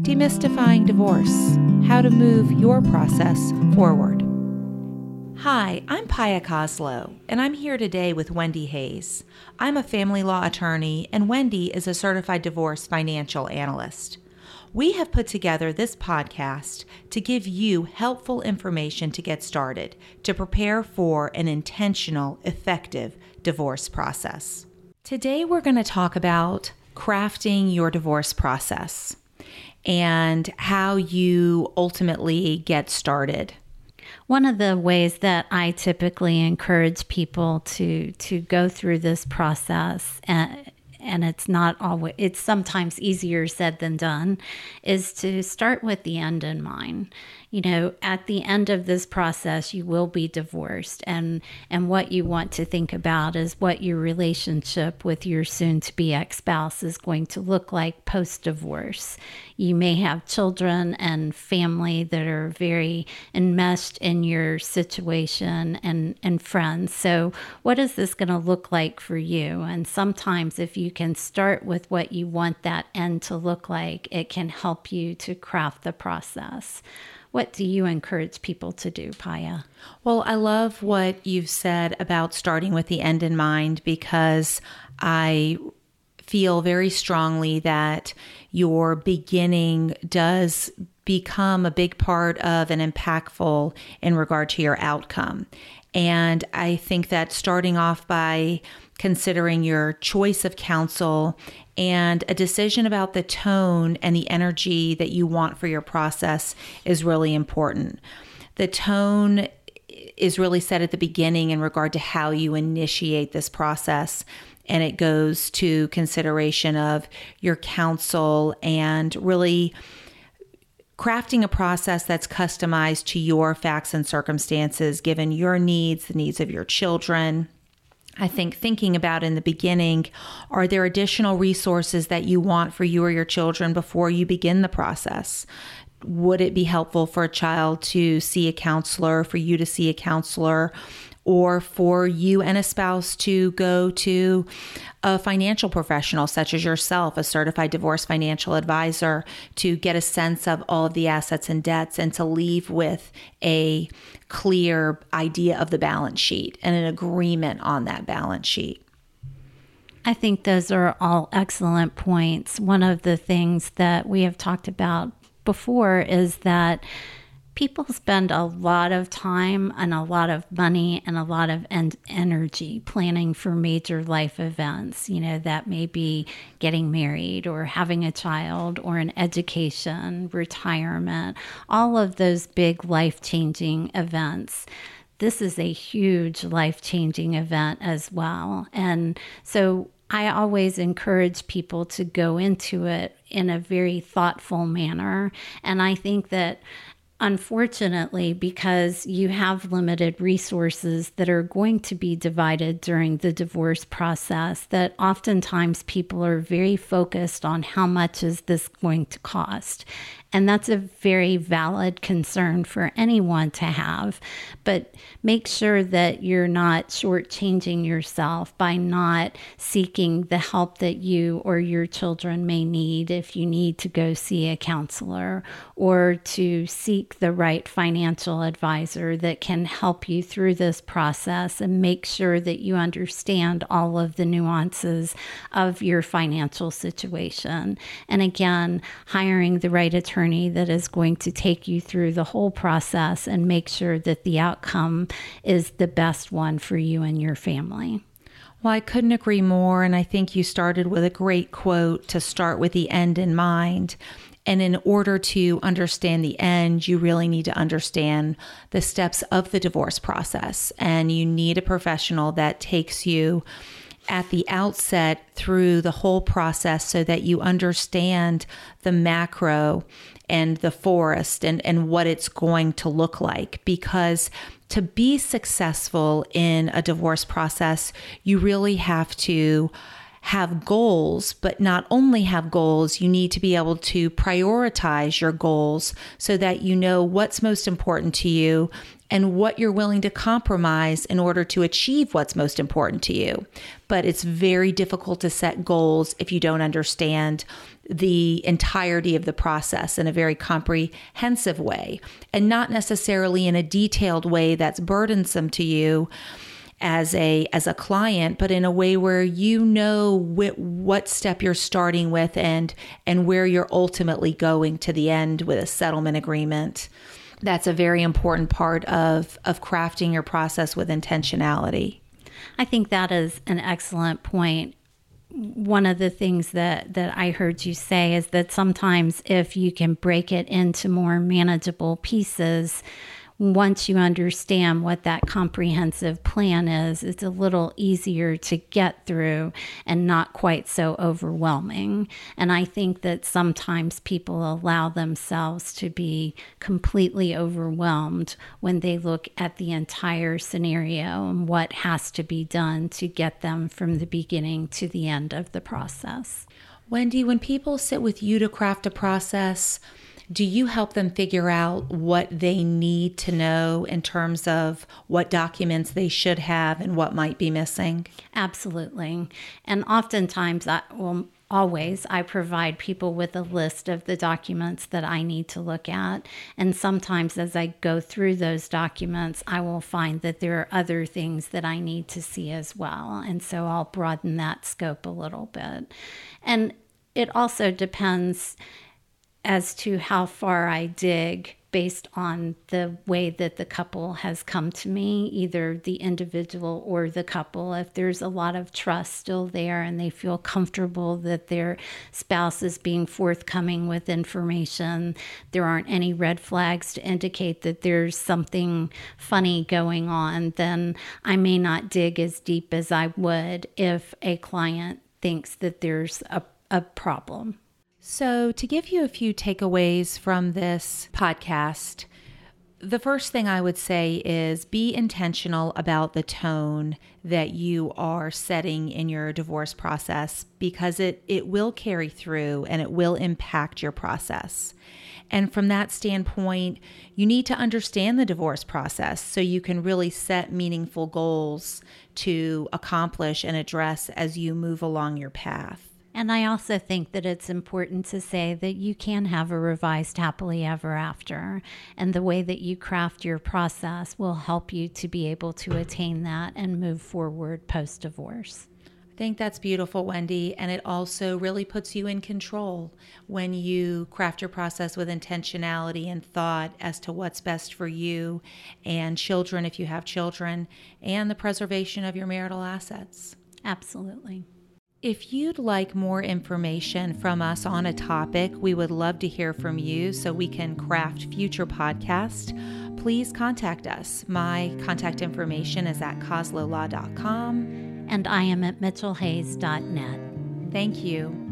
Demystifying Divorce How to Move Your Process Forward. Hi, I'm Paya Koslow, and I'm here today with Wendy Hayes. I'm a family law attorney, and Wendy is a certified divorce financial analyst. We have put together this podcast to give you helpful information to get started to prepare for an intentional, effective divorce process. Today, we're going to talk about crafting your divorce process and how you ultimately get started. One of the ways that I typically encourage people to to go through this process and uh, and it's not always it's sometimes easier said than done is to start with the end in mind. You know at the end of this process you will be divorced and and what you want to think about is what your relationship with your soon to be ex-spouse is going to look like post divorce you may have children and family that are very enmeshed in your situation and and friends. So what is this going to look like for you? And sometimes if you can start with what you want that end to look like it can help you to craft the process what do you encourage people to do, Paya? Well, I love what you've said about starting with the end in mind because I feel very strongly that your beginning does become a big part of an impactful in regard to your outcome. And I think that starting off by considering your choice of counsel and a decision about the tone and the energy that you want for your process is really important. The tone is really set at the beginning in regard to how you initiate this process. And it goes to consideration of your counsel and really crafting a process that's customized to your facts and circumstances, given your needs, the needs of your children, I think thinking about in the beginning are there additional resources that you want for you or your children before you begin the process? Would it be helpful for a child to see a counselor, for you to see a counselor? Or for you and a spouse to go to a financial professional such as yourself, a certified divorce financial advisor, to get a sense of all of the assets and debts and to leave with a clear idea of the balance sheet and an agreement on that balance sheet. I think those are all excellent points. One of the things that we have talked about before is that people spend a lot of time and a lot of money and a lot of en- energy planning for major life events. You know, that may be getting married or having a child or an education, retirement, all of those big life changing events. This is a huge life changing event as well. And so I always encourage people to go into it in a very thoughtful manner. And I think that unfortunately, because you have limited resources that are going to be divided during the divorce process, that oftentimes people are very focused on how much is this going to cost. And that's a very valid concern for anyone to have. But make sure that you're not shortchanging yourself by not seeking the help that you or your children may need if you need to go see a counselor or to seek the right financial advisor that can help you through this process and make sure that you understand all of the nuances of your financial situation. And again, hiring the right attorney that is going to take you through the whole process and make sure that the outcome is the best one for you and your family. Well, I couldn't agree more. And I think you started with a great quote to start with the end in mind. And in order to understand the end, you really need to understand the steps of the divorce process. And you need a professional that takes you at the outset through the whole process so that you understand the macro and the forest and, and what it's going to look like. Because to be successful in a divorce process, you really have to have goals, but not only have goals, you need to be able to prioritize your goals so that you know what's most important to you and what you're willing to compromise in order to achieve what's most important to you. But it's very difficult to set goals if you don't understand the entirety of the process in a very comprehensive way and not necessarily in a detailed way that's burdensome to you as a as a client but in a way where you know wh- what step you're starting with and and where you're ultimately going to the end with a settlement agreement that's a very important part of of crafting your process with intentionality i think that is an excellent point. one of the things that that I heard you say is that sometimes if you can break it into more manageable pieces once you understand what that comprehensive plan is, it's a little easier to get through and not quite so overwhelming. And I think that sometimes people allow themselves to be completely overwhelmed when they look at the entire scenario and what has to be done to get them from the beginning to the end of the process. Wendy, when people sit with you to craft a process, do you help them figure out what they need to know in terms of what documents they should have and what might be missing? Absolutely. And oftentimes, I, well, always, I provide people with a list of the documents that I need to look at. And sometimes, as I go through those documents, I will find that there are other things that I need to see as well. And so I'll broaden that scope a little bit. And it also depends as to how far I dig based on the way that the couple has come to me, either the individual or the couple. If there's a lot of trust still there and they feel comfortable that their spouse is being forthcoming with information, there aren't any red flags to indicate that there's something funny going on, then I may not dig as deep as I would if a client thinks that there's a, a problem. So, to give you a few takeaways from this podcast, the first thing I would say is be intentional about the tone that you are setting in your divorce process because it, it will carry through and it will impact your process. And from that standpoint, you need to understand the divorce process so you can really set meaningful goals to accomplish and address as you move along your path. And I also think that it's important to say that you can have a revised happily ever after. And the way that you craft your process will help you to be able to attain that and move forward post divorce. I think that's beautiful, Wendy. And it also really puts you in control when you craft your process with intentionality and thought as to what's best for you and children, if you have children, and the preservation of your marital assets. Absolutely. If you'd like more information from us on a topic, we would love to hear from you so we can craft future podcasts. Please contact us. My contact information is at coslolaw.com. And I am at mitchellhayes.net. Thank you.